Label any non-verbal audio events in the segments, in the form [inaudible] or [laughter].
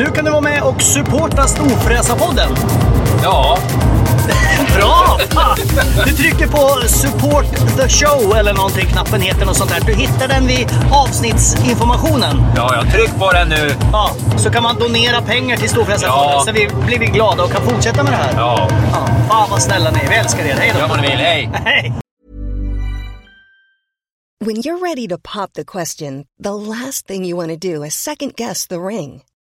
Nu kan du vara med och supporta Storfräsarpodden. Ja, [laughs] Bra! Fan! Du trycker på support the show eller någonting, knappen heter något sånt där. Du hittar den vid avsnittsinformationen. ja, jag tryck på den nu. Ja, så kan man donera pengar till Storfräsarfonden Ja. så vi blir vi glada och kan fortsätta med det här. Ja, Ja, fan vad snälla ni är. Vi älskar er. Hej då! gör vad ni vill. Hej! [laughs] Hej! When you're ready to pop the question, the last thing you want to do is second guess the ring.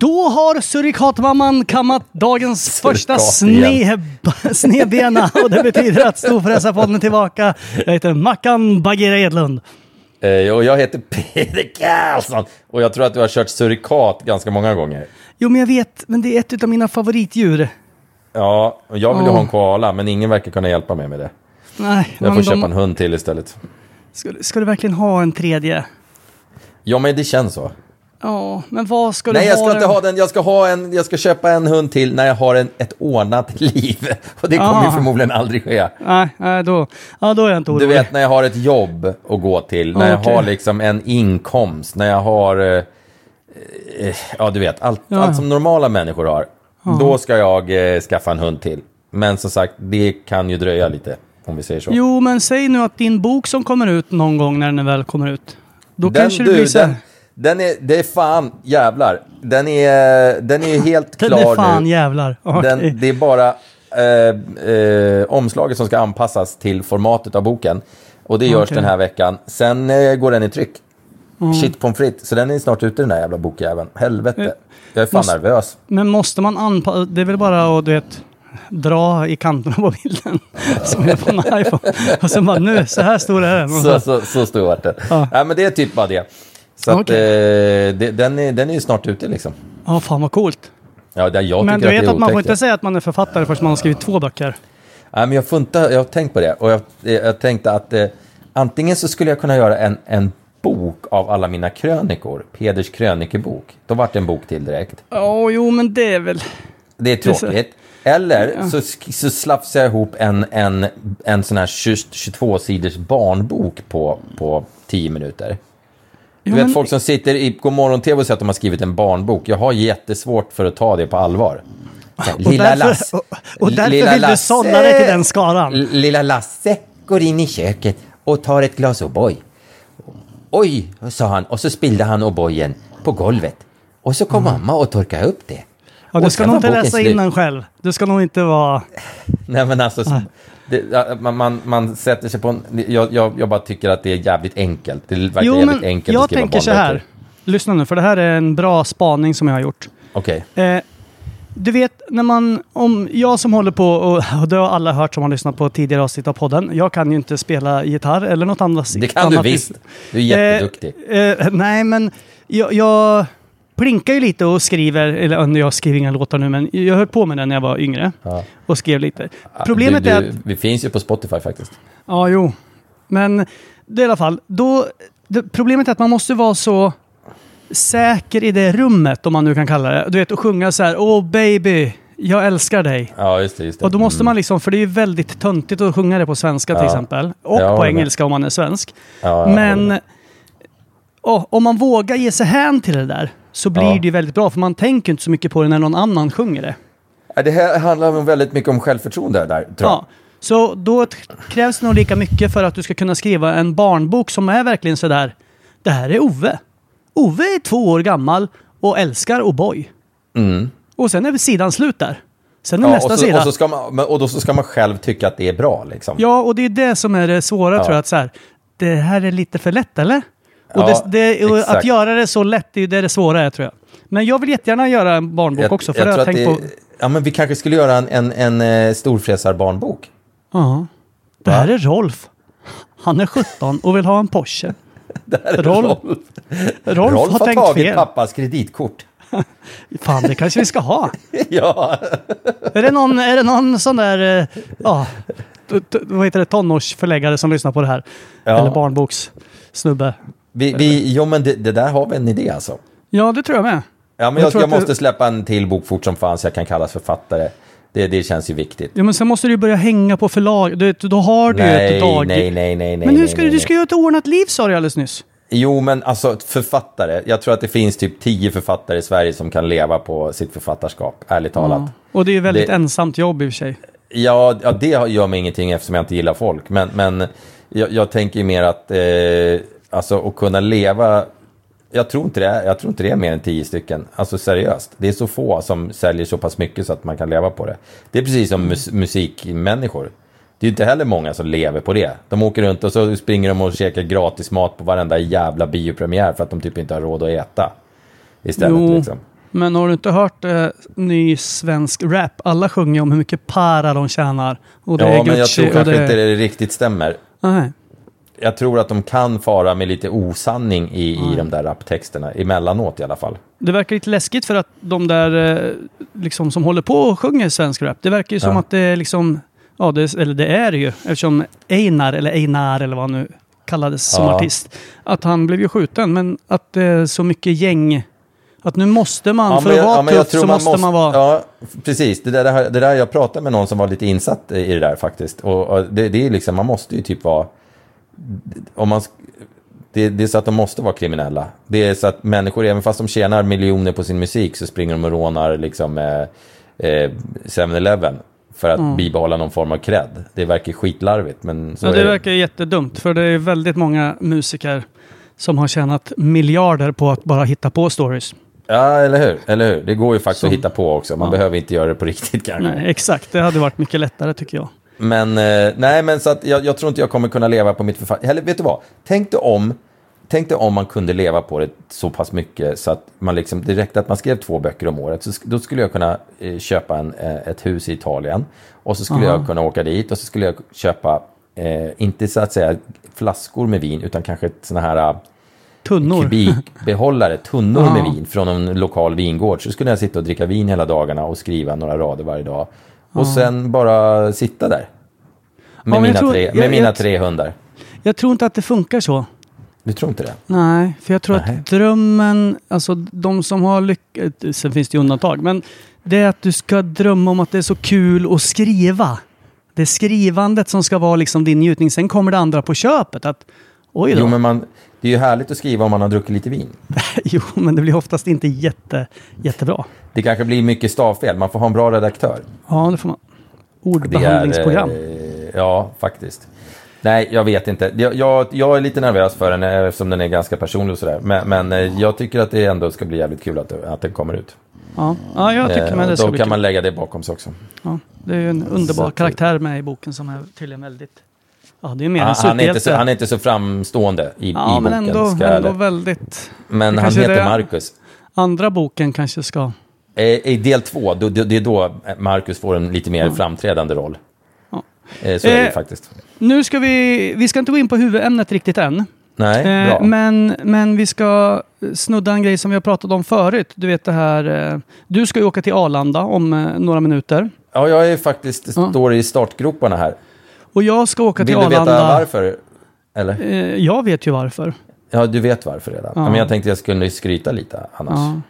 Då har surikatmamman kammat dagens första sne, [laughs] snedbena och det betyder att Storfräsarpodden är tillbaka. Jag heter Mackan Bagheera Edlund. Eh, och jag heter Peder Karlsson. Och jag tror att du har kört surikat ganska många gånger. Jo, men jag vet, men det är ett av mina favoritdjur. Ja, och jag vill ju Åh. ha en koala, men ingen verkar kunna hjälpa mig med det. Nej, Jag får de- köpa en hund till istället. Ska, ska du verkligen ha en tredje? Ja, men det känns så. Ja, men vad ska Nej, du jag ha? ska inte den- ha den. Jag ska, ha en, jag ska köpa en hund till när jag har en, ett ordnat liv. Och det kommer ju Ah. förmodligen aldrig ske. Nej, nej då, ja, då är jag inte Du orolig. vet när jag har ett jobb att gå till, när jag Okej. har liksom en inkomst, när jag har... Eh, eh, ja, du vet, allt, Ja. allt som normala människor har. Då ska jag eh, skaffa en hund till. Men som sagt, det kan ju dröja lite, om vi säger så. Jo, men säg nu att din bok som kommer ut någon gång när den väl kommer ut. Då den, kanske det du, blir så här. den, den är, det är fan jävlar. Den är, den är helt [laughs] Den klar är fan nu. jävlar. [laughs] Okej. Den, det är bara eh, eh, omslaget som ska anpassas till formatet av boken. Och det görs Okej. den här veckan. Sen eh, går den i tryck. Shit pommes frites. Så den är snart ute den där jävla bokjäveln. Helvete. Jag är fan måste- nervös. Men måste man anpassa... Det är väl bara att du vet, dra i kanterna på bilden. [laughs] Som är på en iPhone. Och så bara nu, så här stor är den. Så, så, så stor vart den. Ja. Ja. men det är typ bara det. Så att, eh, det, den, är, den är ju snart ute liksom. Ja, fan vad coolt. Ja, det, jag Men du att vet är att man får inte säga att man är författare förrän man har skrivit två böcker. Nej, men jag, inte, jag har tänkt på det. Och jag, jag tänkte att eh, antingen så skulle jag kunna göra en, en bok av alla mina krönikor. Peders krönikebok. Då vart det en bok till direkt. Ja, jo men det är väl... Det är tråkigt. Eller så, så slafsar jag ihop en, en, en sån här 22-siders barnbok på, på 10 minuter. Du vet men- folk som sitter i Godmorgon-TV och säger att de har skrivit en barnbok. Jag har jättesvårt för att ta det på allvar. Här, Och Lilla därför, Lasse. och, och därför Lilla vill du Lasse- sålla dig till den skaran. Lilla Lasse går in i köket och tar ett glas O'boy. Oj, sa han, och så spillde han O'boyen på golvet. Och så kom mamma och torkade upp det. Ja, du ska nog inte läsa in den själv. Du ska nog inte vara... [laughs] Nej men alltså, det, man, man, man sätter sig på en... Jag, jag, jag bara tycker att det är jävligt enkelt. Det verkar Jo, jävligt enkelt jag att skriva tänker så här. Lyssna nu, för det här är en bra spaning som jag har gjort. Okej. Eh, du vet, när man... Om jag som håller på, och, [laughs] och det har alla hört som har lyssnat på tidigare avsnitt av podden. Jag kan ju inte spela gitarr eller något annat. Det kan du annat visst. Du är jätteduktig. Eh, eh, nej, men jag, jag plinkar ju lite och skriver, eller ja, jag skriver inga låtar nu, men jag höll på med det när jag var yngre. Ja. Och skrev lite. Problemet du, du, är att... Vi finns ju på Spotify faktiskt. Ja, jo. Men det är i alla fall, då... Det, problemet är att man måste vara så säker i det rummet, om man nu kan kalla det. Du vet, och sjunga så här, Åh baby, jag älskar dig. Ja, just det. Just det. Och då måste Mm. man liksom, för det är ju väldigt töntigt att sjunga det på svenska till Ja. exempel. Och Jag på engelska om man är svensk. Ja, Men åh, om man vågar ge sig hän till det där så blir Ja. det ju väldigt bra. För man tänker inte så mycket på det när någon annan sjunger det. Det här handlar om väldigt mycket om självförtroende där, tror jag. Ja. Så då krävs det nog lika mycket för att du ska kunna skriva en barnbok som är verkligen sådär. Det här är Ove. Ove är två år gammal och älskar O'boy. Och sen är sidan slut där. Sen är Mm. Ja, nästa och, så, sida. och, så ska man, och då så ska man själv tycka att det är bra. Liksom. Ja, och det är det som är det svåra Ja. tror jag. Att så här, det här är lite för lätt, eller? Och, Ja, det, det, och att göra det så lätt, det är ju det, det svåra är tror jag. Men jag vill jättegärna göra en barnbok också, för det har jag tror tänkt på. det, Ja, men vi kanske skulle göra en, en, en eh, storfräsarbarnbok. Ja. Det här är Rolf. Han är 17 och vill ha en Porsche. [laughs] Rolf, Rolf, Rolf har, har tänkt tagit fel. pappas kreditkort. [laughs] Fan, det kanske vi ska ha. [laughs] ja, Är det någon, är det någon sån där, eh, ja, t- t- vad heter det, tonårsförläggare som lyssnar på det här? Ja. Eller barnbokssnubbe? Vi, vi, jo, men det, det där har vi en idé alltså. Ja, det tror jag med. Ja, men Jag jag, jag, att det- måste släppa en till bok fort som fan så jag kan kallas författare. Det, det känns ju viktigt. Ja, men sen måste du börja hänga på förlag. Du, då har du Nej, ett dag... nej, nej, nej, nej. Men hur ska nej, du, du ska ju ha ett ordnat liv sa du alldeles nyss. Jo, men alltså författare. Jag tror att det finns typ tio författare i Sverige som kan leva på sitt författarskap, ärligt talat. Och det är ju väldigt Det- ensamt jobb i och för sig. Ja, ja, det gör mig ingenting eftersom jag inte gillar folk. Men, men jag, jag tänker mer att eh, alltså, att kunna leva... Jag tror, inte det är, jag tror inte det är mer än tio stycken. Alltså seriöst. Det är så få som säljer så pass mycket så att man kan leva på det. Det är precis som mus musikmänniskor. Det är inte heller många som lever på det. De åker runt och så springer de och käkar gratis mat på varenda jävla biopremiär för att de typ inte har råd att äta. Istället Jo. liksom. Men har du inte hört eh, ny svensk rap? Alla sjunger om hur mycket para de tjänar. Och det Ja, är men jag Gucci tror kanske det... inte det riktigt stämmer. Nej. Jag tror att de kan fara med lite osanning i, i de där raptexterna, emellanåt i alla fall. Det verkar lite läskigt för att de där eh, liksom, som håller på och sjunger svensk rap, det verkar ju som Ja. att det är liksom, ja det, eller det är ju, eftersom Einar, eller Einar eller vad han nu kallades som Ja. artist, att han blev ju skjuten, men att det är så mycket gäng, att nu måste man, för men att vara jag tuff så måste man vara... Ja, precis. Det där, det där jag pratade med någon som var lite insatt i det där faktiskt. Och, och det, det är liksom, man måste ju typ vara... Om man, det, det är så att de måste vara kriminella. Det är så att människor, även fast de tjänar miljoner på sin musik, så springer de och rånar liksom eh, eh, 7-Eleven för att bibehålla någon form av cred. Det verkar skitlarvigt, men så Ja, det det. verkar jättedumt, för det är väldigt många musiker som har tjänat miljarder på att bara hitta på stories. Ja, eller hur? Eller hur? Det går ju faktiskt Som- att hitta på också. Man Ja. behöver inte göra det på riktigt kanske. Nej, exakt. Det hade varit mycket lättare tycker jag. Men, eh, nej, men så att jag, jag tror inte jag kommer kunna leva på mitt författande. Eller vet du vad? Tänk dig om, tänk dig om man kunde leva på det så pass mycket så att man liksom direkt att man skrev två böcker om året. Så då skulle jag kunna eh, köpa en, eh, ett hus i Italien. Och så skulle Aha. jag kunna åka dit och så skulle jag köpa, eh, inte så att säga flaskor med vin, utan kanske ett såna här Tunnor. kubikbehållare, tunnor Ja. med vin från en lokal vingård. Så skulle jag sitta och dricka vin hela dagarna och skriva några rader varje dag. Och sen bara sitta där. Med, jag mina, tror- tre, jag- med mina jag- tre hundar. Jag tror inte att det funkar så. Du tror inte det? Nej, för jag tror Nej. att drömmen, alltså de som har lyckats, sen finns det ju undantag, men det är att du ska drömma om att det är så kul att skriva. Det är skrivandet som ska vara liksom din njutning. Sen kommer det andra på köpet. Att, oj då. Jo, men man, det är ju härligt att skriva om man har druckit lite vin. [laughs] jo, men det blir oftast inte jätte, jättebra. Det kanske blir mycket stavfel. Man får ha en bra redaktör. Ja, det får man. Det Ordbehandlingsprogram. Är, eh, ja, faktiskt. Nej, jag vet inte. Jag, jag, jag är lite nervös för den eh, eftersom den är ganska personlig och sådär. Men, men eh, jag tycker att det ändå ska bli jävligt kul att, det- att den kommer ut. Ja. ja, jag tycker Eh, med det ska Då bli kan kul. man lägga det bakom sig också. Ja, det är ju en underbar Så karaktär med i boken som är tydligen väldigt... Ja, det är mer Han, han, är inte så, han är inte så framstående i, Ja, i men boken. ändå, ska ändå väldigt... men han heter Marcus. Andra boken kanske ska... Eh, I del två, det är då Marcus får en lite mer framträdande roll. Eh, Så är det Eh, faktiskt. Nu ska vi... Vi ska inte gå in på huvudämnet riktigt än. Nej. Eh, men, men vi ska snudda en grej som vi har pratat om förut. Du vet det här, eh, du ska ju åka till Arlanda om eh, några minuter. Ja, jag är faktiskt, Ja. står i startgroparna här. Och jag ska åka till Vill du Arlanda. veta varför? Eller? Jag vet ju varför. Ja, du vet varför redan. Ja. Men jag tänkte jag skulle skryta lite annars. Ja.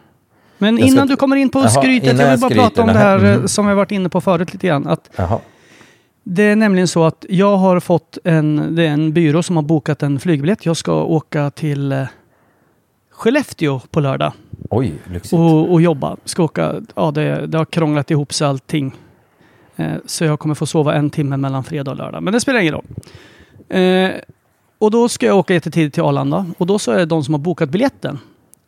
Men Jag ska- innan du kommer in på Jaha, skrytet, innan jag jag vill bara skryter, prata om det här mhm. som vi varit inne på förut lite grann. Att Jaha. Det är nämligen så att jag har fått en, det är en byrå som har bokat en flygbiljett. Jag ska åka till eh, Skellefteå på lördag Oj, lyxigt. och, och jobba. Ska åka, ja det, det har krånglat ihop sig allting. Eh, så jag kommer få sova en timme mellan fredag och lördag. Men det spelar ingen roll. Eh, och då ska jag åka jättetidigt till Arlanda. Och då så är det de som har bokat biljetten.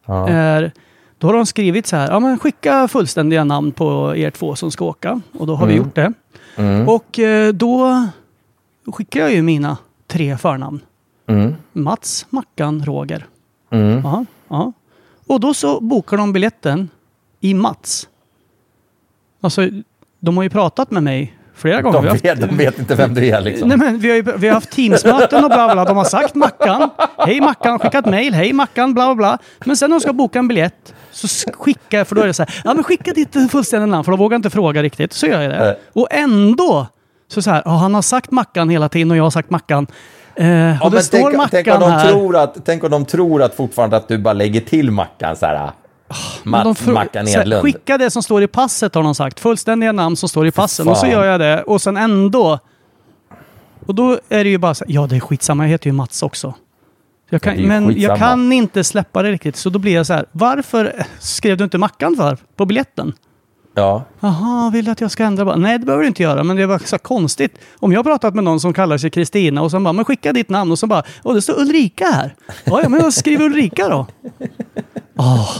Ja. är, då har de skrivit så här, ja men skicka fullständiga namn på er två som ska åka. Och då har vi Mm. gjort det. Mm. Och eh, då skickar jag ju mina tre förnamn. Mm. Mats, Mackan, Roger. Mm. Ja, ja. Och då så bokar de biljetten i Mats. Alltså, de har ju pratat med mig flera gånger. De, har haft- vet, de vet inte vem du är liksom. Nej, men vi, har ju, vi har haft Teamsmöten och bla bla. De har sagt Mackan. Hej Mackan, skickat mail. Hej Mackan, bla bla bla. Men sen när de ska boka en biljett så skickar jag, för då är det så här. Ja men skicka ditt fullständiga namn för de vågar inte fråga riktigt. Så gör jag det. Och ändå så så här. Ja, han har sagt Mackan hela tiden och jag har sagt Mackan. Eh, Ja, men står tänk, tänk, om de här. tror att, tänk om de tror att fortfarande att du bara lägger till Mackan så här. Men Mats, de Mackan Edlund. Skicka det som står i passet har de sagt. Fullständiga namn som står i passen. Och så gör jag det. Och sen ändå. Och då är det ju bara så ja det är skitsamma, jag heter ju Mats också. Jag kan, ju men jag skitsamma. kan inte släppa det riktigt. Så då blir jag så här, varför skrev du inte Mackan för på biljetten? Ja. Jaha, vill du att jag ska ändra? Bara, Nej, det behöver du inte göra. Men det var så konstigt. Om jag har pratat med någon som kallar sig Kristina och sen bara, men skicka ditt namn och så bara, åh det står Ulrika här. Ja, ja men jag skriver Ulrika då. [laughs] Åh.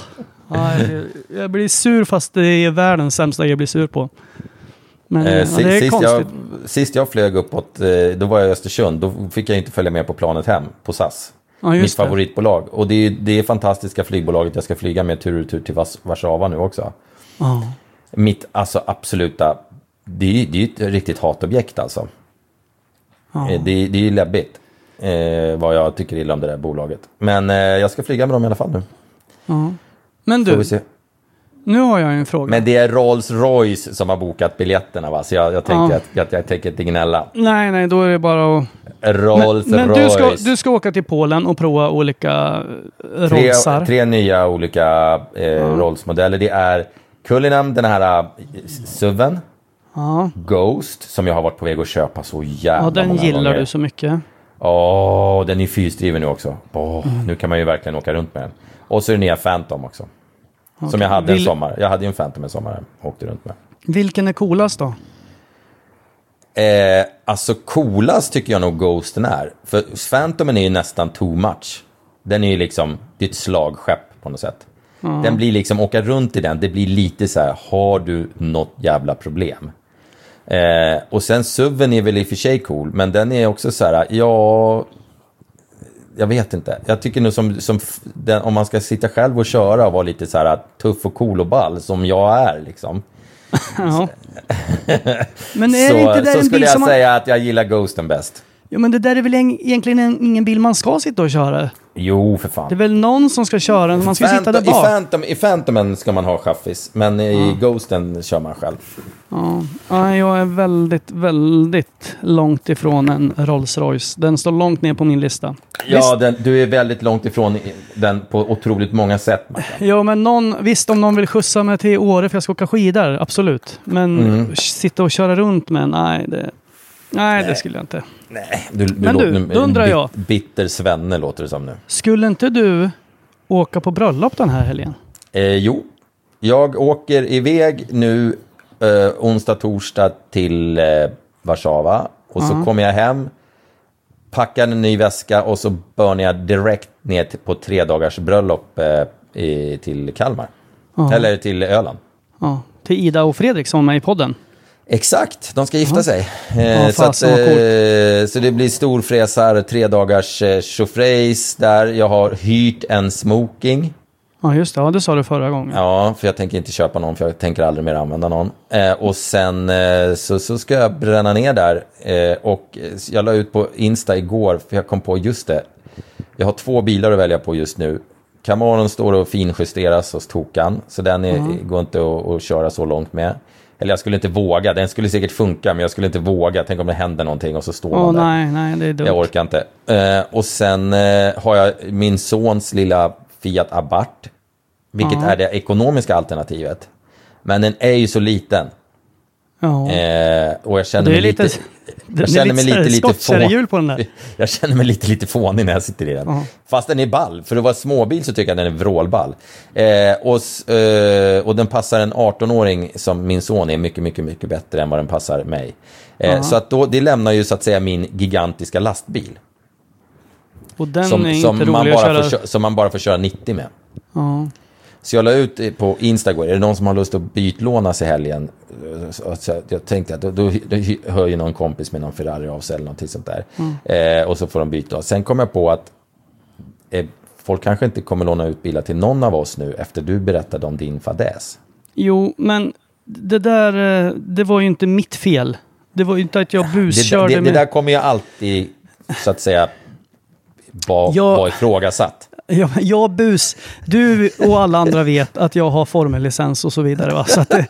Ja, jag, jag blir sur fast det är världens sämsta jag blir sur på. Men Eh, ja, si- det är sist, konstigt. jag, sist jag flög uppåt, eh, då var jag i Östersund. Då fick jag inte följa med på planet hem på SAS. Ja, Mitt favoritbolag. Och det är det fantastiska flygbolaget jag ska flyga med tur och tur till Warszawa nu också. Ja. Mitt alltså absoluta, det är det är ett riktigt hatobjekt alltså. Ja. Eh, Det, det är läbbigt. Eh, vad jag tycker illa om det där bolaget. Men eh, jag ska flyga med dem i alla fall nu. Men Får du, vi se. nu har jag en fråga. Men det är Rolls Royce som har bokat biljetterna va? Så jag, jag tänker Ja. att jag, jag tänker inte gnälla. Nej, nej, då är det bara att... Rolls Men, men Royce. du, ska, du ska åka till Polen och prova olika eh, tre, Rollsar. tre nya olika eh, Rolls-modeller. Det är Cullinan, den här eh, SUVen. Ja. Ghost, som jag har varit på väg att köpa så jävla ja, den många gillar gånger. du så mycket. Åh, den är fyrhjulsdriven nu också. Åh, Mm. Nu kan man ju verkligen åka runt med den. Och så är det nya Phantom också. Som jag hade en Vill- sommar. Jag hade ju en Phantom en sommar och åkte runt med. Vilken är coolast då? Eh, alltså coolast tycker jag nog Ghosten är. För Phantomen är ju nästan too much. Den är ju liksom, det är ett slagskepp på något sätt. Den blir liksom, åka runt i den, det blir lite så här, har du något jävla problem? Eh, och sen SUVen är väl i och för sig cool, men den är också så här, ja... Jag vet inte. Jag tycker nog som, som den, om man ska sitta själv och köra och vara lite så här tuff och cool och ball, som jag är liksom. [laughs] Ja. [laughs] Men är så inte där så en skulle jag man... säga att jag gillar Ghosten bäst. Ja, men det där är väl en, egentligen en, ingen bil man ska sitta och köra? Jo, för fan. Det är väl någon som ska köra den, man ska sitta där Phantom, I, bak. Phantom, I Phantomen ska man ha chaffis, men i Ghosten kör man själv. Ja. Ja, jag är väldigt, väldigt långt ifrån en Rolls Royce. Den står långt ner på min lista. Ja, den, du är väldigt långt ifrån den på otroligt många sätt. Ja, men någon, visst om någon vill skjutsa mig till Åre för jag ska åka skidor, absolut. Men Mm. sitta och köra runt med en, nej det, nej, det skulle jag inte. Du, du Men låter du, nu- då undrar bit- jag. Bitter svenne låter det som nu. Skulle inte du åka på bröllop den här helgen? Eh, jo, jag åker iväg nu eh, onsdag, torsdag till eh, Warszawa. Och så kommer jag hem, packar en ny väska och så börjar jag direkt ner på tre dagars bröllop eh, i, till Kalmar. Eller till Öland. Ja, till Ida och Fredrik som var med i podden. Exakt, de ska gifta sig. Eh, Ja, så, att, eh, så det blir storfräsar, tre dagars eh, tjofräs där. Jag har hyrt en smoking. Ja, just det. Ja, det sa du förra gången. Ja, för jag tänker inte köpa någon, för jag tänker aldrig mer använda någon. Eh, och sen eh, så, så ska jag bränna ner där. Eh, och eh, jag la ut på Insta igår, för jag kom på just det. Jag har två bilar att välja på just nu. Camaron står och finjusteras hos Tokan, så den är, går inte att, att köra så långt med. Eller jag skulle inte våga, den skulle säkert funka, men jag skulle inte våga. Tänk om det händer någonting och så står Åh man där. nej, nej, det är dumt. Jag orkar inte. Eh, och sen eh, har jag min sons lilla Fiat Abarth, vilket Ja. är det ekonomiska alternativet. Men den är ju så liten. Ja. Eh, och jag känner Det är mig lite- lite... Jag känner lite mig lite, lite skottkärrehjul på den där. [laughs] Jag känner mig lite, lite fånig när jag sitter i den. Ja. Fast den är ball. För att vara småbil så tycker jag den är vrålball. Eh, och, eh, och den passar en 18-åring som min son är mycket, mycket, mycket bättre än vad den passar mig. Eh, så att då, det lämnar ju så att säga min gigantiska lastbil. Och den Som, är inte som, man rolig att bara köra. får, som man bara får köra 90 med. Ja. Så jag la ut på Instagram, är det någon som har lust att bytlånas i helgen? Så- jag tänkte att då, då, då hör ju någon kompis med någon Ferrari av sig eller någonting sånt där. Eh, och så får de byta. Sen kom jag på att eh, folk kanske inte kommer låna ut bilar till någon av oss nu efter du berättade om din fadäs. Jo, men det där, eh, det var ju inte mitt fel. Det var ju inte att jag Det, buskörde det, det med... där kommer ju alltid, så att säga, vara Jag- var ifrågasatt. Ja, jag bus... Du och alla andra vet att jag har formellicens och så vidare. Va? Så att, eh,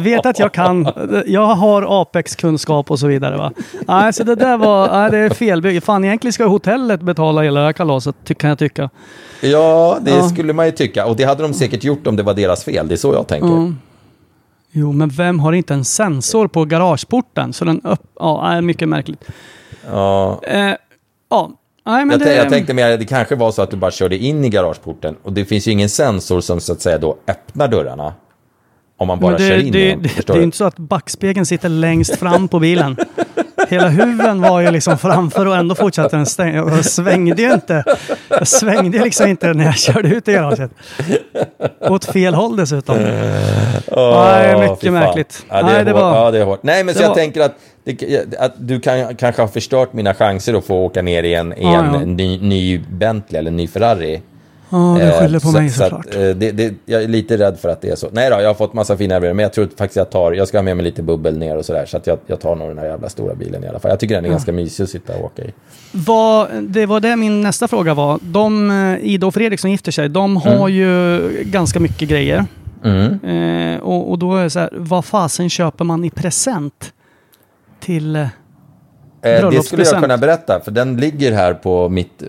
vet att jag kan. Jag har Apex-kunskap och så vidare. Va? Nej, så det där var... Nej, det är fel. Fan, egentligen ska hotellet betala hela det här kalaset, kan jag tycka. Ja, det Ja. skulle man ju tycka. Och det hade de säkert gjort om det var deras fel. Det är så jag tänker. Jo, men vem har inte en sensor på garageporten? Så den upp... Ja, mycket märkligt. Ja. Eh, ja, nej men Jag, det... jag tänkte mer, det kanske var så att du bara körde in i garageporten och det finns ju ingen sensor som så att säga då öppnar dörrarna. Om man bara Men det, kör in det, i dem. det, förstår det är inte så att backspegeln sitter längst fram på bilen. [laughs] Hela huven var ju liksom framför och ändå fortsatte den stänga. Jag svängde ju inte. Jag svängde liksom inte när jag körde ut i garaget. Åt fel håll dessutom. Åh, Nej, mycket märkligt. Ja, det, Nej, det var- ja, det är hårt. Nej, men så det jag var- tänker att, det, att du kan, kanske har förstört mina chanser att få åka ner i en, i en ja. Ny, ny Bentley eller en ny Ferrari. Ja, du Eh, skyller på så- mig så att, såklart. eh, det, det, jag är lite rädd för att det är så. Nej då, jag har fått massa fina erbjudanden, men jag tror faktiskt jag tar, jag ska ha med mig lite bubbel ner och sådär. Så att jag, jag tar nog den här jävla stora bilen i alla fall. Jag tycker den är ganska mysig att sitta och åka i. Vad, det var det min nästa fråga var. De, eh, Ida och Fredrik som gifter sig, de har ju ganska mycket grejer. Mm. Eh, och, och då är det så här, vad fasen köper man i present till... eh, Eh, det skulle jag kunna berätta, för den ligger här på mitt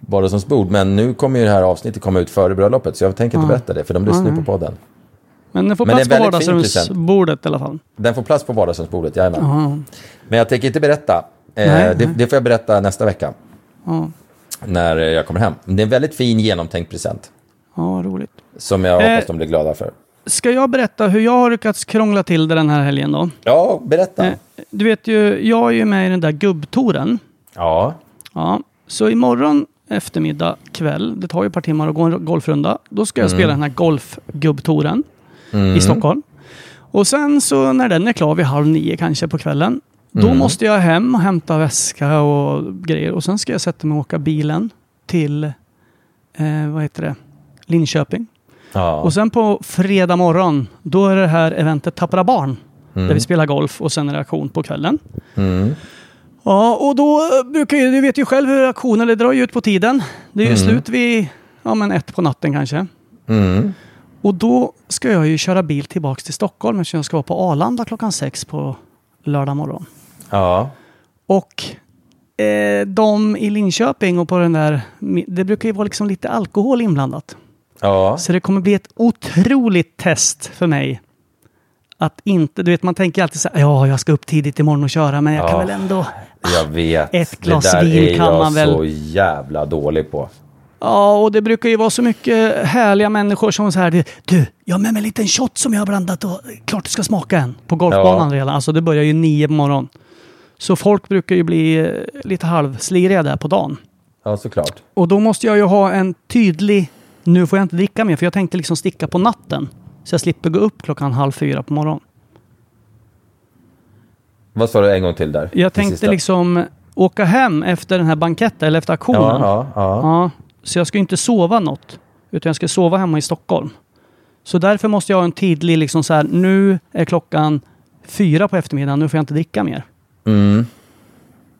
vardagsrumsbord. Men nu kommer ju det här avsnittet komma ut före bröllopet, så jag tänker inte Ja. berätta det, för de lyssnar ju på podden. Men den får Men plats på vardagsrumsbordet i alla fall. Den får plats på vardagsrumsbordet, jajamän. Ja. Men jag tänker inte berätta. Eh, Nej, det, nej. det får jag berätta nästa vecka, Ja, när eh, jag kommer hem. Det är en väldigt fin genomtänkt present, ja roligt. som jag Eh. hoppas de blir glada för. Ska jag berätta hur jag har lyckats krångla till det den här helgen då? Ja, berätta. Eh, du vet ju, jag är ju med i den där gubbtoren. Ja. Ja, så imorgon eftermiddag, kväll, det tar ju ett par timmar att gå en golfrunda. Då ska jag spela den här golfgubbtoren i Stockholm. Och sen så när den är klar vid halv nio kanske på kvällen, då måste jag hem och hämta väska och grejer. Och sen ska jag sätta mig och åka bilen till, eh, vad heter det, Linköping. Ja. Och sen på fredag morgon, då är det här eventet Tappra Barn. Där vi spelar golf och sen är det auktion på kvällen. Mm. Ja, och då eh, brukar ju, du vet ju själv hur auktioner, det drar ju ut på tiden. Det är ju slut vid, ja men ett på natten kanske. Mm. Och då ska jag ju köra bil tillbaks till Stockholm eftersom jag ska vara på Arlanda klockan sex på lördag morgon. ja. Och eh, de i Linköping och på den där, det brukar ju vara liksom lite alkohol inblandat. Ja. Så det kommer bli ett otroligt test för mig. Att inte, du vet man tänker alltid så här, ja jag ska upp tidigt imorgon och köra men jag kan Ja. väl ändå... Jag vet. Ett glas det där vin är kan jag man väl- så jävla dålig på. Ja, och det brukar ju vara så mycket härliga människor som så här, du, jag har med mig en liten shot som jag har blandat och klart du ska smaka en. På golfbanan Ja. redan, alltså det börjar ju nio på morgonen. Så folk brukar ju bli eh, lite halvsliriga där på dagen. Ja, såklart. Och då måste jag ju ha en tydlig, nu får jag inte dricka mer för jag tänkte liksom sticka på natten. Så jag slipper gå upp klockan halv fyra på morgonen. Vad sa du en gång till där? Jag tänkte liksom åka hem efter den här banketten eller efter auktionen. Ja, ja, ja. Ja, så jag ska inte sova något. Utan jag ska sova hemma i Stockholm. Så därför måste jag ha en tydlig liksom så här, nu är klockan fyra på eftermiddagen, nu får jag inte dricka mer. Mm.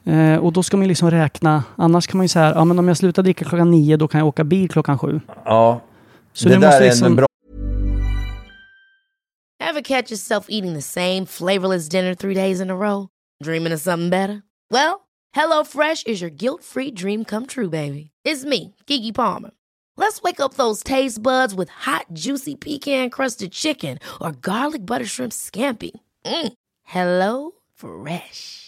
Eh, och då ska man ju liksom räkna, annars kan man ju säga, ja men om jag slutar dricka klockan nio, då kan jag åka bil klockan sju. Ja, Så det du där måste är liksom- en bra Ever catch yourself eating the same flavorless dinner three days in a row? Dreaming of something better? Well, HelloFresh is your guilt-free dream come true, baby. It's me, Gigi Palmer. Let's wake up those taste buds with hot, juicy pecan-crusted chicken or garlic butter shrimp scampi. Mm. Hello Fresh.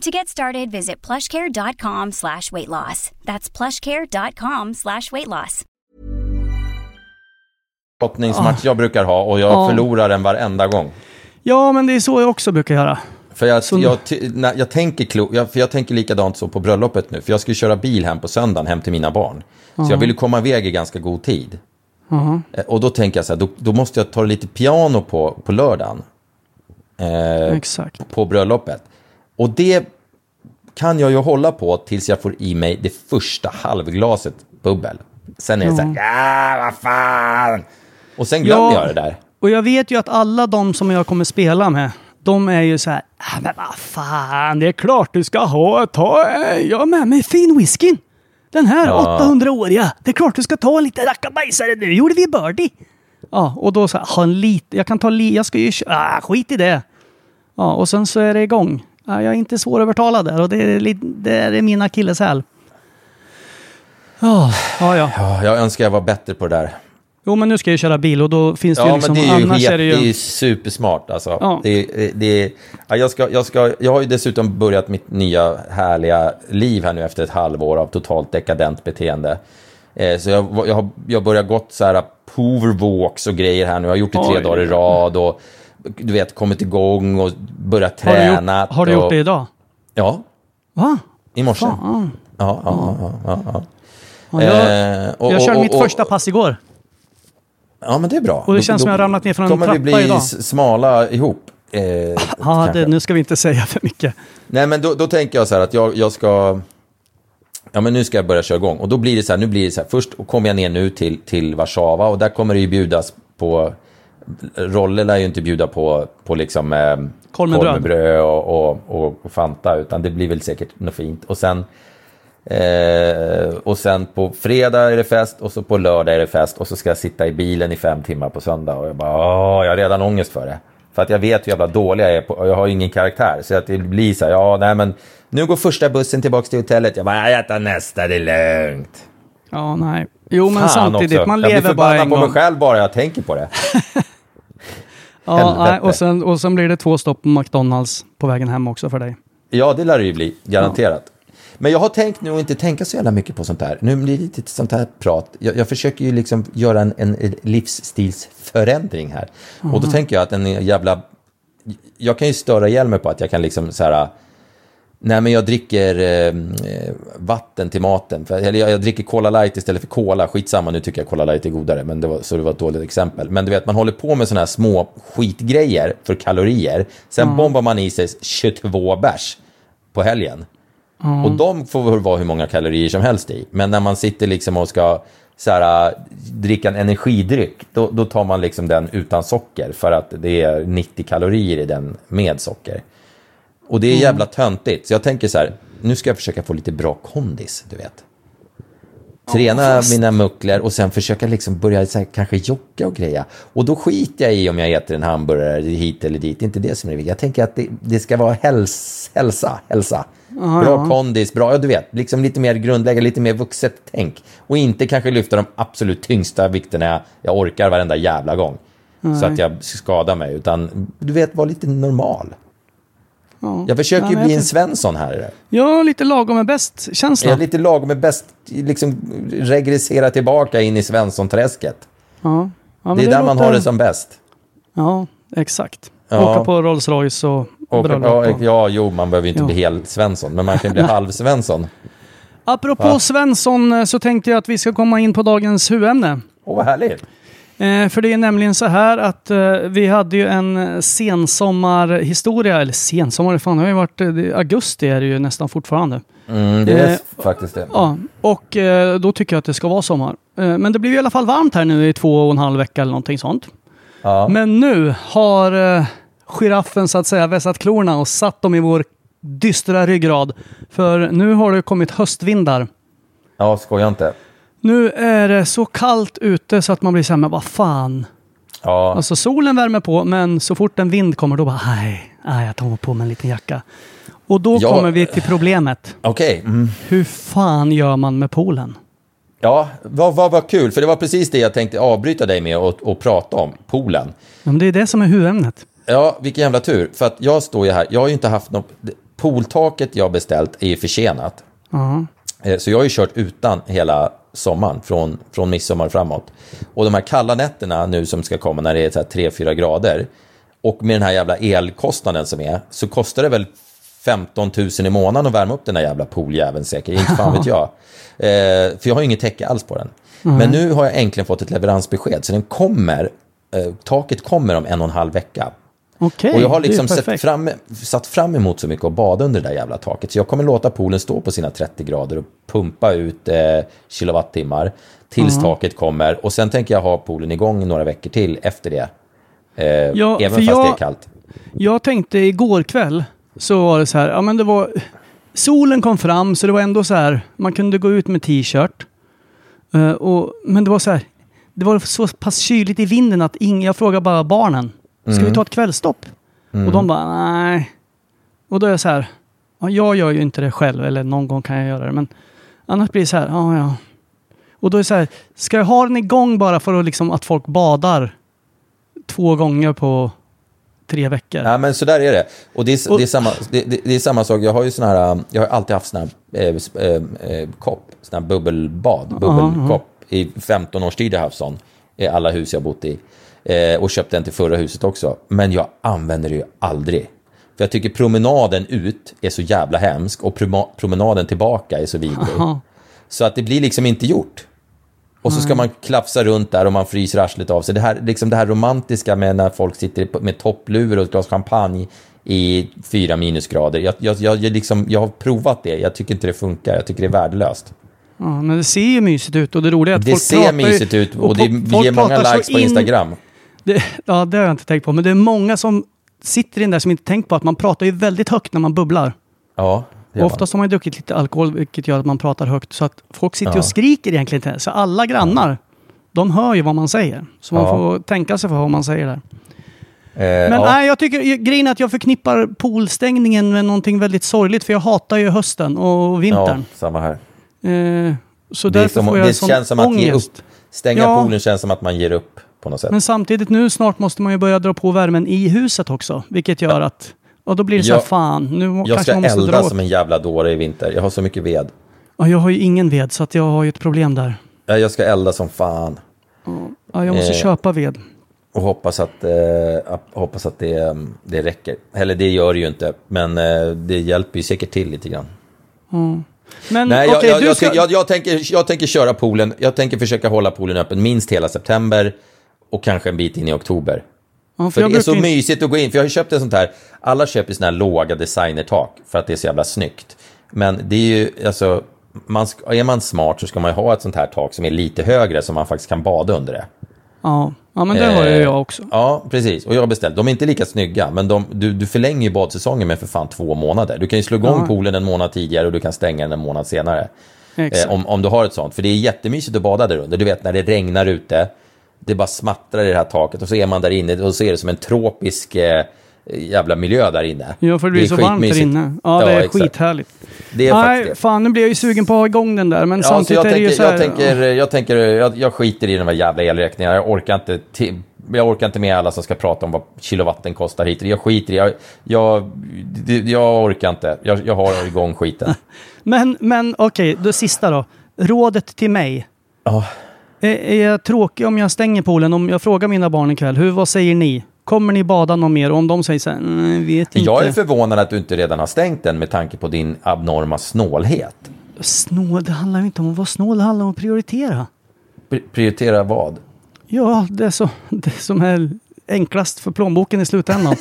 To get started, visit plushcare.com slash weight loss. That's plushcare.com slash weight loss. brottningsmatch jag brukar ha och jag Ja. förlorar den varenda gång. Ja, men det är så jag också brukar göra. För jag, Så- jag, när, jag, tänker klo, jag, för jag tänker likadant så på bröllopet nu. För jag ska ju köra bil hem på söndagen, hem till mina barn. Så jag vill ju komma iväg i ganska god tid. Eh, Och då tänker jag så här, då, då måste jag ta lite piano på, på lördagen. Eh, Exakt. på bröllopet. Och det kan jag ju hålla på tills jag får i mig det första halvglaset bubbel. Sen är det så här, ja, vad fan. Och sen glömmer Ja. jag det där. Och jag vet ju att alla de som jag kommer spela med, de är ju så här, ah, men vad fan, det är klart du ska ha, ta, eh, jag har med mig fin whiskyn. Den här Ja. 800-åriga, det är klart du ska ta en liten rackabajsare nu, gjorde vi birdie. Ja, och då så här, ha en lite, jag kan ta li, jag ska ju, ah, skit i det. Ja, och sen så är det igång. Ja, jag är inte svårövertalad där och det är, det är min akilleshäl. Ja, ja, ja. Ja, jag önskar jag var bättre på det där. Jo, men nu ska jag köra bil och då finns det ju Ja, liksom, men det är ju, annars är det det är ju... ju supersmart alltså. Ja. Det, är- det, ja, jag, ska, jag, ska, jag har ju dessutom börjat mitt nya härliga liv här nu efter ett halvår av totalt dekadent beteende. Eh, så jag, jag har jag börjar gått så här powerwalks och grejer här nu. Jag har gjort det tre Oj. dagar i rad och du vet kommit igång och börjat Har du, träna. gjort, har du gjort det idag? Ja, Va? i morse. Fan. Ja, ja, ja, ja, ja. Ja, jag, Eh, och- jag körde och- mitt och- första pass igår. Ja, men det är bra. Och det Då- känns då som jag har ramlat ner från en kommer vi trappa bli idag. smala ihop. Eh, [laughs] Ja, det, nu ska vi inte säga för mycket. Nej, men då, då tänker jag så här att jag, jag ska... Ja, men nu ska jag börja köra igång. Och då blir det så här, nu blir det så här, först kommer jag ner nu till, till Warszawa och där kommer det ju bjudas på... Rolle lär ju inte bjuda på, på liksom... Eh, Korv med bröd. bröd och, och, och Fanta, utan det blir väl säkert något fint. Och sen... Eh, och sen på fredag är det fest och så på lördag är det fest och så ska jag sitta i bilen i fem timmar på söndag och jag bara, åh, jag har redan ångest för det. För att jag vet hur jävla dålig jag är på, och jag har ju ingen karaktär. Så att det blir så här, ja, nej men nu går första bussen tillbaka till hotellet. Jag bara, jag tar nästa, det är lugnt. Ja, nej. Jo, men Fan samtidigt, också. man jag lever blir bara en på gång. mig själv bara jag tänker på det. [laughs] Ja, nej, och, sen, och sen blir det två stopp på McDonalds på vägen hem också för dig. Ja, det lär det ju bli, garanterat. Men jag har tänkt nu att inte tänka så jävla mycket på sånt här. Nu blir det lite sånt här prat. Jag, jag försöker ju liksom göra en, en livsstilsförändring här. Och då tänker jag att en jävla... Jag kan ju störa ihjäl mig på att jag kan liksom så här... Nej, men jag dricker eh, vatten till maten. För, eller jag, jag dricker Cola Light istället för Cola. Skitsamma, nu tycker jag Cola Light är godare. Men det var, så det var ett dåligt exempel. Men du vet, man håller på med såna här små skitgrejer för kalorier. Sen bombar man i sig 22 bärs på helgen. Och de får väl vara hur många kalorier som helst i. Men när man sitter liksom och ska så här, dricka en energidryck, då, då tar man liksom den utan socker. För att det är 90 kalorier i den med socker. Och det är jävla töntigt. Så jag tänker så här, nu ska jag försöka få lite bra kondis, du vet. Träna mina muckler och sen försöka liksom börja så här, kanske jogga och greja. Och då skiter jag i om jag äter en hamburgare hit eller dit. Det är inte det som är det viktiga. Jag tänker att det, det ska vara häls, hälsa, hälsa. bra kondis, bra, ja du vet, liksom lite mer grundläggande, lite mer vuxet tänk. Och inte kanske lyfta de absolut tyngsta vikterna jag, jag orkar varenda jävla gång. Så Nej. att jag skadar mig. Utan du vet, var lite normal. Ja. Jag försöker Ja, ju bli en Svensson här. Ja, lite lagom är bäst Jag känsla. är lite lagom med bäst, liksom regressera tillbaka in i Svensson-träsket. Ja. Ja, Det är där man låter- har det som bäst. Ja, exakt. Ja. Åka på Rolls Royce och bröllop. ja, ja, jo, man behöver ju inte Ja. bli hel Svensson, men man kan bli halv-Svensson. Apropå Va? Svensson eh, så tänkte jag att vi ska komma in på dagens huvudämne. Åh, vad härligt. Eh, för det är nämligen så här att eh, vi hade ju en sensommarhistoria, eller sensommar, fan det har ju varit, eh, augusti är det ju nästan fortfarande. Mm, det är Eh, faktiskt det. Ja, och eh, då tycker jag att det ska vara sommar. Eh, men det blir i alla fall varmt här nu i två och en halv vecka eller någonting sånt. Ja. Men nu har eh, giraffen så att säga vässat klorna och satt dem i vår dystra ryggrad. För nu har det kommit höstvindar. ja, skoja inte. Nu är det så kallt ute så att man blir så här, men vad fan. Ja, Alltså solen värmer på, men så fort en vind kommer då bara, nej, nej jag tar på mig en liten jacka. Och då Ja. kommer vi till problemet. okej. Mm. Hur fan gör man med poolen? Ja, vad, vad, vad kul, för det var precis det jag tänkte avbryta dig med och, och prata om, poolen. Ja, men det är det som är huvudämnet. Ja, vilken jävla tur. För att jag står ju här, jag har ju inte haft något... Pooltaket jag beställt är ju försenat. Ja. Eh, Så jag har ju kört utan hela sommaren, från, från midsommar framåt. Och de här kalla nätterna nu som ska komma när det är så här 3-4 grader, och med den här jävla elkostnaden som är, så kostar det väl 15 000 i månaden att värma upp den här jävla pooljäveln säkert, inte fan vet [laughs] jag. Eh, för jag har ju inget täcke alls på den. Men nu har jag äntligen fått ett leveransbesked, så den kommer, eh, taket kommer om en och en halv vecka. Okej, Och jag har liksom sett fram, satt fram emot så mycket att bada under det där jävla taket. Så jag kommer låta poolen stå på sina 30 grader och pumpa ut eh, kilowattimmar tills taket kommer. Och sen tänker jag ha poolen igång några veckor till efter det. Eh, Ja, även fast jag- det är kallt. Jag tänkte igår kväll så var det så här, ja men det var... Solen kom fram så det var ändå så här, man kunde gå ut med t-shirt. Eh, och, men det var så här, det var så pass kyligt i vinden att ing, jag frågade bara barnen, ska Mm. vi ta ett kvällstopp? Och de bara, nej. Och då är jag så här, ja, jag gör ju inte det själv, eller någon gång kan jag göra det, men annars blir det så här, ja ja. Och då är det så här, ska jag ha den igång bara för att, liksom, att folk badar två gånger på tre veckor? Ja, men så där är det. Och det är, Och- det är, samma, det, det, det är samma sak. Jag har ju sån här, jag har alltid haft sån här eh, eh, eh, kopp, sån här bubbelbad, bubbelkopp. I 15 års tid har jag haft sån i alla hus jag bott i. Eh, och köpte en till förra huset också. Men jag använder det ju aldrig. För jag tycker promenaden ut är så jävla hemsk och promenaden tillbaka är så vidrig. Så att det blir liksom inte gjort. Och så ska man klafsa runt där och man fryser arslet av sig. Det här, liksom det här romantiska med när folk sitter på- med topplur och ett glas champagne i fyra minusgrader. Jag, jag, jag, liksom, jag har provat det, jag tycker inte det funkar, jag tycker det är värdelöst. Ja, men det ser ju mysigt ut och det roliga är att Det folk ser pratar mysigt ut och det po- folk ger många likes på in- Instagram. Det, ja, det har jag inte tänkt på. Men det är många som sitter in där som inte tänkt på att man pratar ju väldigt högt när man bubblar. Ja, Och oftast har man ju druckit lite alkohol vilket gör att man pratar högt. Så att folk sitter Ja. och skriker egentligen inte. Så alla grannar, de hör ju vad man säger. Så man Ja. får tänka sig för vad man säger där. Eh, Men ja. nej, jag tycker grejen är att jag förknippar poolstängningen med någonting väldigt sorgligt. För jag hatar ju hösten och ja, vintern. samma här. Eh, så Det, är därför som, får jag det sån känns som att ge upp. Stänga Ja. poolen känns som att man ger upp på något sätt. Men samtidigt nu snart måste man ju börja dra på värmen i huset också. Vilket gör att... Och då blir det så här, Jag- fan, nu jag kanske ska man måste elda dra åt. som en jävla dåre i vinter. Jag har så mycket ved. Ja, jag har ju ingen ved så att jag har ju ett problem där. Ja, Jag ska elda som fan. Ja, jag måste Eh. köpa ved. Och hoppas att, eh, hoppas att det, eh, det räcker. Eller det gör det ju inte, men eh, det hjälper ju säkert till lite grann. Men Nej, jag, okej, jag, du jag, ska... ty- jag, jag, tänker, jag tänker köra poolen. Jag tänker försöka hålla poolen öppen minst hela september och kanske en bit in i oktober. ja, För jag det är så mysigt att gå in, för jag har ju köpt ett sånt här, alla köper såna här låga designertak för att det är så jävla snyggt. Men det är ju, alltså, man är man smart så ska man ju ha ett sånt här tak som är lite högre så man faktiskt kan bada under det. Ja. ja, men det har ju Eh, jag också. Ja, precis. Och jag har beställt. De är inte lika snygga, men de, du, du förlänger ju badsäsongen med för fan två månader. Du kan ju slå igång Ja. poolen en månad tidigare och du kan stänga den en månad senare. Eh, om, om du har ett sånt. För det är jättemysigt att bada där under. Du vet när det regnar ute, det bara smattrar i det här taket och så är man där inne och så är det som en tropisk eh, jävla miljö där inne. Ja, för det blir så varmt där inne. Ja, det är exakt. skithärligt. Det är Nej, det. fan nu blir jag ju sugen på att ha igång den där. Men Ja, samtidigt jag, är det ju tänker, så här... jag, tänker, jag, tänker jag, jag skiter i de här jävla elräkningarna. Jag orkar inte jag orkar inte med alla som ska prata om vad kilowatten kostar hit. Jag skiter i jag, jag, det- jag orkar inte. Jag, jag har igång skiten. [laughs] Men, men okej, det sista då. Rådet till mig. Ja. Är, är jag tråkig om jag stänger poolen? Om jag frågar mina barn ikväll, hur, vad säger ni? Kommer ni bada någon mer? Och om de säger så här, "Mm, vet inte. Jag är förvånad att du inte redan har stängt den med tanke på din abnorma snålhet. Snål, det handlar ju inte om att vara snål, det handlar om att prioritera. Pri- Prioritera vad? Ja, det är så, det som är enklast för plånboken i slutändan.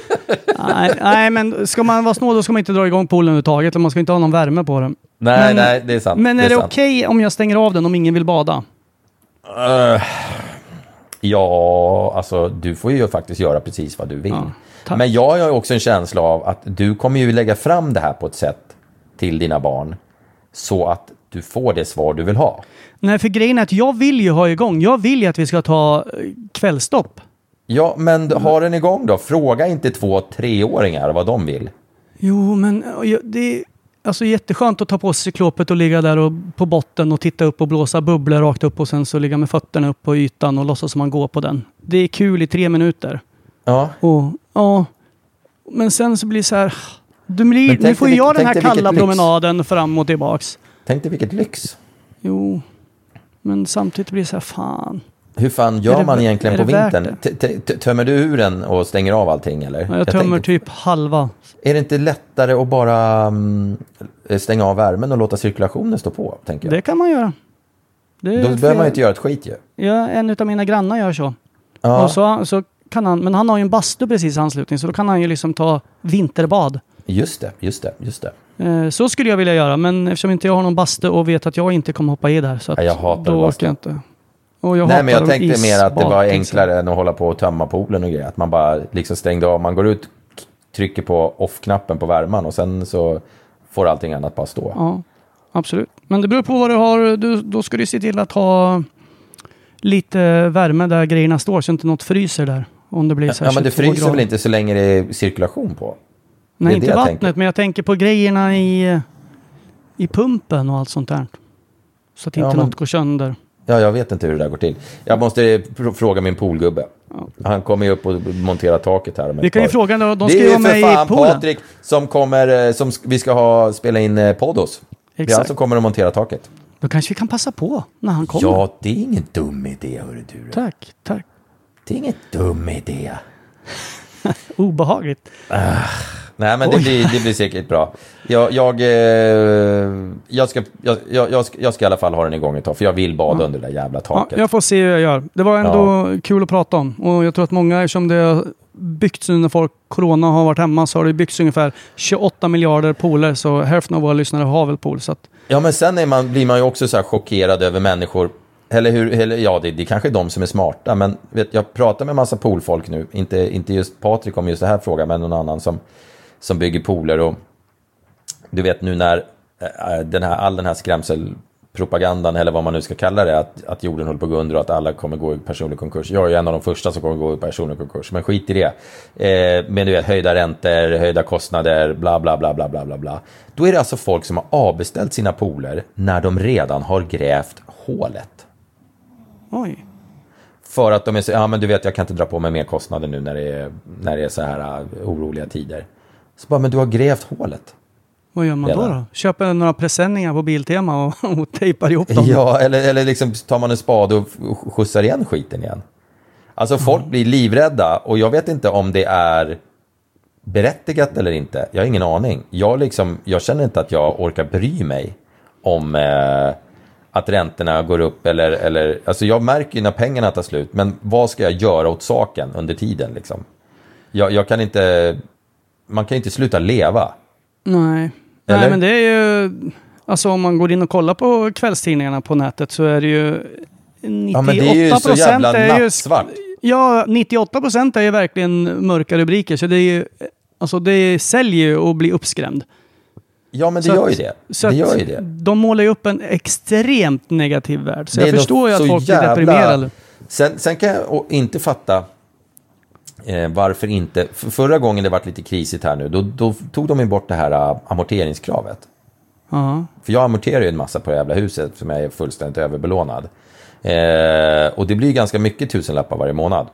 [laughs] nej, nej, men ska man vara snål då ska man inte dra igång poolen överhuvudtaget. Eller man ska inte ha någon värme på den. Nej, Men- nej, det är sant. Men är det, sant. okej om jag stänger av den om ingen vill bada? Eh, ja, alltså du får ju faktiskt göra precis vad du vill. tack. Men jag har ju också en känsla av att du kommer ju lägga fram det här på ett sätt till dina barn så att du får det svar du vill ha. Nej, för grejen är att jag vill ju ha igång. Jag vill ju att vi ska ta eh, kvällstopp. Ja, men ha den igång då. Fråga inte två treåringar vad de vill. Jo, men eh, det alltså jätteskönt att ta på sig cyklopet och ligga där och, på botten och titta upp och blåsa bubblor rakt upp och sen så ligga med fötterna upp på ytan och låtsas som man går på den. Det är kul i tre minuter. Ja, Och, ja. Men sen så blir det så här... Du blir, nu får jag den här kalla lyx. promenaden fram och tillbaks. tänk dig vilket lyx. Jo, men samtidigt blir det så här, fan. Hur fan gör det man egentligen på vintern? Tömmer du ur den och stänger av allting eller? Jag tömmer tänker- typ halva. Är det inte lättare att bara mm, stänga av värmen och låta cirkulationen stå på? Tänker jag. Det kan man göra. Det Då behöver man ju inte göra ett skit ju. Ja, en av mina grannar gör så. Ja, Och så, så kan han, men han har ju en bastu precis i anslutning, så då kan han ju liksom ta vinterbad. just det, just det, just det. Eh, så skulle jag vilja göra, men eftersom inte jag har någon bastu och vet att jag inte kommer hoppa i där, så att Ja, jag hatar då bastu. orkar jag inte. Och jag Nej, men jag tänkte mer att det var isbad, enklare än att hålla på och tömma poolen och grejer. Att man bara liksom stängde av, man går ut, trycker på off-knappen på värmen och sen så får allting annat bara stå. Ja, absolut. Men det beror på vad du har. Du, då ska du se till att ha lite värme där grejerna står, så inte något fryser där. Om det blir så Ja, men det 22 fryser grader. väl inte så länge det är cirkulation på? Nej, inte vattnet, tänker. men jag tänker på grejerna i, i pumpen och allt sånt där. Så att Ja, inte men- något går sönder. Ja, jag vet inte hur det där går till. Jag måste fråga min poolgubbe. Han kommer ju upp och monterar taket här. Vi kan ju fråga, de det ska är ju ju vara med för fan. Patrik som kommer, eh, som vi ska ha, spela in eh, podd hos. Det är Exakt. han som kommer att montera taket. Då kanske vi kan passa på när han kommer. Ja, det är ingen dum idé, hörru du. Tack, tack. Det är ingen dum idé. [laughs] Obehagligt. Nej, men det blir, det blir säkert bra. Jag, jag, eh, jag, ska, jag, jag, ska, jag ska i alla fall ha den igång ett tag, för jag vill bada under det där jävla Ja, taket. jag får se hur jag gör. Det var ändå kul att prata om. Och jag tror att många, eftersom det har byggts nu när folk, corona har varit hemma, så har det byggts ungefär 28 miljarder pooler. Så hälften av våra lyssnare har väl pool. Så att, Ja, men sen man, blir man ju också så chockerad över människor. Eller hur, eller, ja, det, det är kanske är de som är smarta, men vet, jag pratar med massa poolfolk nu. Inte, inte just Patrik om just det här frågan, men någon annan som, som bygger pooler. Och du vet nu när äh, den här, all den här skrämselpropagandan, eller vad man nu ska kalla det, att, att jorden håller på att gå under och att alla kommer gå i personlig konkurs. Jag är ju en av de första som kommer gå i personlig konkurs, men skit i det. Eh, men du vet, höjda räntor, höjda kostnader, bla bla bla bla bla bla bla. Då är det alltså folk som har avbeställt sina pooler när de redan har grävt hålet. oj. För att de är så, ja men du vet jag kan inte dra på mig mer kostnader nu när det är, när det är så här uh, oroliga tider. Så bara, men du har grävt hålet. Vad gör man då? Då? Köper några presenningar på Biltema och, [laughs] och tejpar ihop dem? Ja, eller, eller liksom tar man en spade och skjutsar igen skiten igen. Alltså folk blir livrädda och jag vet inte om det är berättigat eller inte. Jag har ingen aning. Jag, liksom, jag känner inte att jag orkar bry mig om eh, att räntorna går upp eller, eller... Alltså jag märker ju när pengarna tar slut, men vad ska jag göra åt saken under tiden liksom? Jag, jag kan inte... Man kan ju inte sluta leva. Nej. Eller? Nej, men det är ju... Alltså om man går in och kollar på kvällstidningarna på nätet så är det ju 98 Ja, men det är ju så jävla nattsvart. Ja, 98 procent är ju verkligen mörka rubriker. Så det är ju... Alltså det säljer ju att bli uppskrämd. Ja, men det Så gör ju det. Så Det gör ju det. De målar ju upp en extremt negativ värld. Så Det jag förstår ju att folk blir jävla- deprimerade. Sen, sen kan jag inte fatta eh, varför inte. För förra gången det varit lite krisigt här nu, då, då tog de ju bort det här eh, amorteringskravet. Ja. För jag amorterar ju en massa på det jävla huset som jag är fullständigt överbelånad. Eh, och det blir ganska mycket tusenlappar varje månad.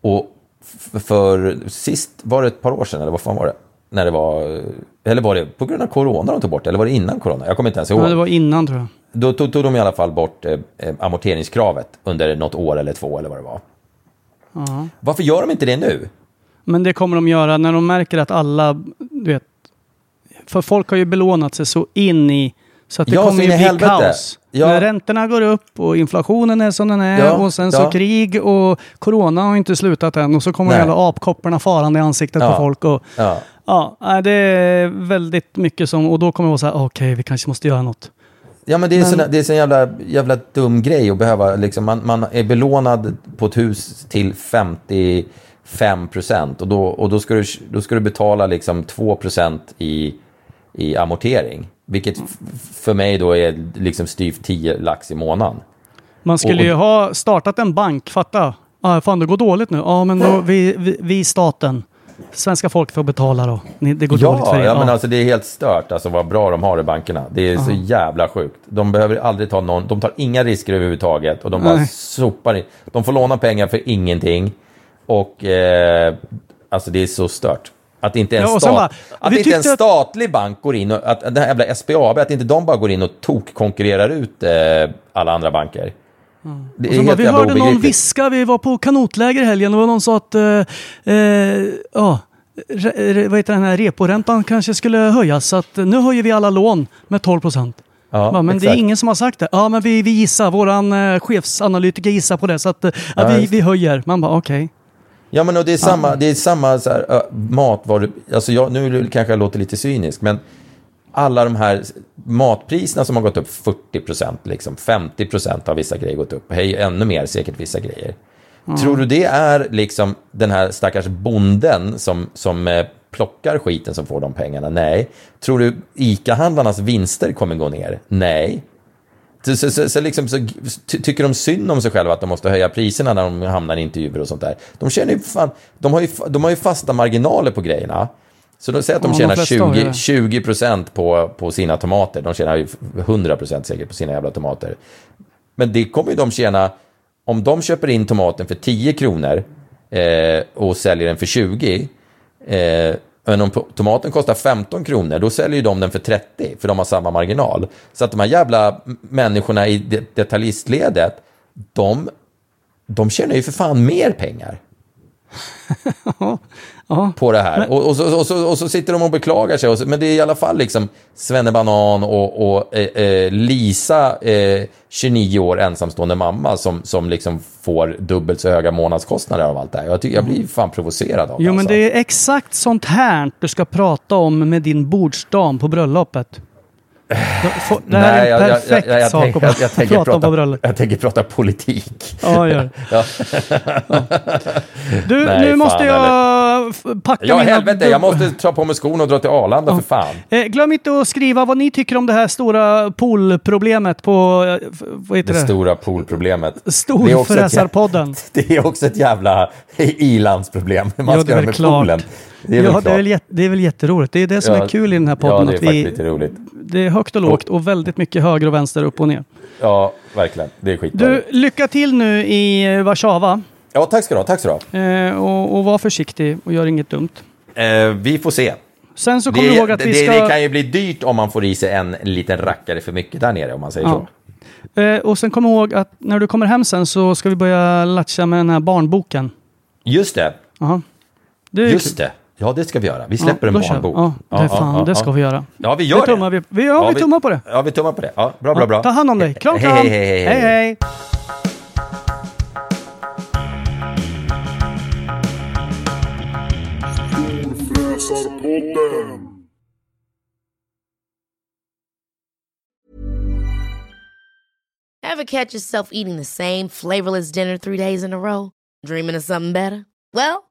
Och för sist, var det ett par år sedan, eller vad fan var det? När det var, eller var det på grund av corona de tog bort det, eller var det innan corona? Jag kommer inte ens ihåg. Ja, det var innan tror jag. Då tog, tog de i alla fall bort eh, eh, amorteringskravet under något år eller två eller vad det var. Ja. Varför gör de inte det nu? Men det kommer de göra när de märker att alla, du vet. För folk har ju belånat sig så in i, så att det Ja, kommer ju bli helvete. kaos. Ja. När räntorna går upp och inflationen är som den är Ja, och sen så krig och corona har inte slutat än och så kommer alla apkopporna farande i ansiktet på folk. Och, Ja. det är väldigt mycket som, och då kommer det vara så här, okej, vi kanske måste göra något. Ja, men det är, Men- sån, det är så jävla, jävla dum grej att behöva, liksom, man, man är belånad på ett hus till 55 procent och, då, och då, ska du, då ska du betala liksom 2 procent i, i amortering. Vilket för mig då är liksom styvt 10 lax i månaden. Man skulle Och- ju ha startat en bank, fatta. Ah, fan, det går dåligt nu. Ja, men då, vi, vi, vi staten, svenska folk får betala då. Det går dåligt för Ja, er. ja, men Ja. alltså det är helt stört alltså vad bra de har i bankerna. Det är så jävla sjukt. De behöver aldrig ta någon, de tar inga risker överhuvudtaget och de bara Nej. sopar in. De får låna pengar för ingenting. Och eh, alltså det är så stört. Att inte en, Ja, stat, bara, att inte en tyckte att- statlig bank går in och att det här jävla SBAB, att inte de bara går in och tokkonkurrerar ut eh, alla andra banker. Det Och så bara, vi hörde någon viska, vi var på kanotläger i helgen och någon sa att, eh, eh, ja, re, vad heter den här reporäntan kanske skulle höjas. Så att nu höjer vi alla lån med 12 procent. Ja, men det är exakt. ingen som har sagt det. Ja, men vi, vi gissar, våran eh, chefsanalytiker gissar på det. Så att, eh, ja, Ja, vi, vi höjer. Man bara okej. Ja, men och det är samma, det är samma så här, ö, matvaror. Alltså jag, nu kanske jag låter lite cynisk, men alla de här matpriserna som har gått upp 40 procent, liksom 50 procent har vissa grejer gått upp. Hej, ännu mer säkert vissa grejer. Tror du det är liksom den här stackars bonden som, som eh, plockar skiten som får de pengarna? Nej. Tror du ICA-handlarnas vinster kommer gå ner? Nej. Så, så, så, liksom, så ty, tycker de synd om sig själva att de måste höja priserna när de hamnar i intervjuer och sånt där. De, tjänar ju fan, de, har ju, de har ju fasta marginaler på grejerna. Så de säger att de Ja, tjänar ju 20, det. 20 procent på, på sina tomater. De tjänar ju 100 procent säkert på sina jävla tomater. Men det kommer ju de tjäna, om de köper in tomaten för 10 kronor eh, och säljer den för 20, eh, men om tomaten kostar 15 kronor, då säljer ju de den för 30, för de har samma marginal. Så att de här jävla människorna i de- detaljistledet, de, de tjänar ju för fan mer pengar [laughs] [laughs] På det här. Och, och, så, och, så, och så sitter de och beklagar sig. Och så, men det är i alla fall liksom Svennebanan och, och eh, eh, Lisa, eh, 29 år, ensamstående mamma, som, som liksom får dubbelt så höga månadskostnader av allt det här. Jag, tycker, jag blir fan provocerad av det. Jo, men alltså. det är exakt sånt här du ska prata om med din bordsdam på bröllopet. Det här är en jag- perfekt jag- jag sak tänker- att jag prata om på bröllop. Jag tänker prata politik. Ja, gör. [laughs] Ja. Du, Nej, nu måste jag f- packa Ja, mina... helvete, jag måste ta på mig skorna och dra till Arlanda för fan. Eh, glöm inte att skriva vad ni tycker om det här stora poolproblemet på... eh, Vad heter Det det? stora poolproblemet. Storfräsarpodden. [laughs] Det är också ett jävla ilandsproblem. Hur man Ja, ska det är göra med klart. poolen. Det är ja, det är, väl det är väl jätteroligt. Det är det som Ja, är kul i den här podden. Ja, det är faktiskt vi, lite roligt. Det är högt och lågt och väldigt mycket höger och vänster, upp och ner. Ja, verkligen. Det är skitbra. Du, lycka till nu i eh, Warszawa. Ja, tack ska du ha. Tack ska du ha. Eh, och, och var försiktig och gör inget dumt. Eh, vi får se. Sen så Det, kommer du ihåg att vi det, ska... det kan ju bli dyrt om man får i sig en liten rackare för mycket där nere, om man säger Ja. så. Eh, och sen kom ihåg att när du kommer hem sen så ska vi börja latcha med den här barnboken. Just det. Aha. Det Just kul. det. Ja, det ska vi göra. Vi släpper Ja, en vi. barnbok. Ja, det, är fan, det ska vi göra. Ja, vi gör det. Tummar det. vi, vi, ja, vi tummar på det. Ja, vi tummar på det. Ja, bra, bra, bra. Ja, ta hand om dig. Kram, Hej, kram. hej, hej, hej. hej, hej. Ever catch yourself eating the same flavorless dinner three days in a row? Dreaming of something better? Well,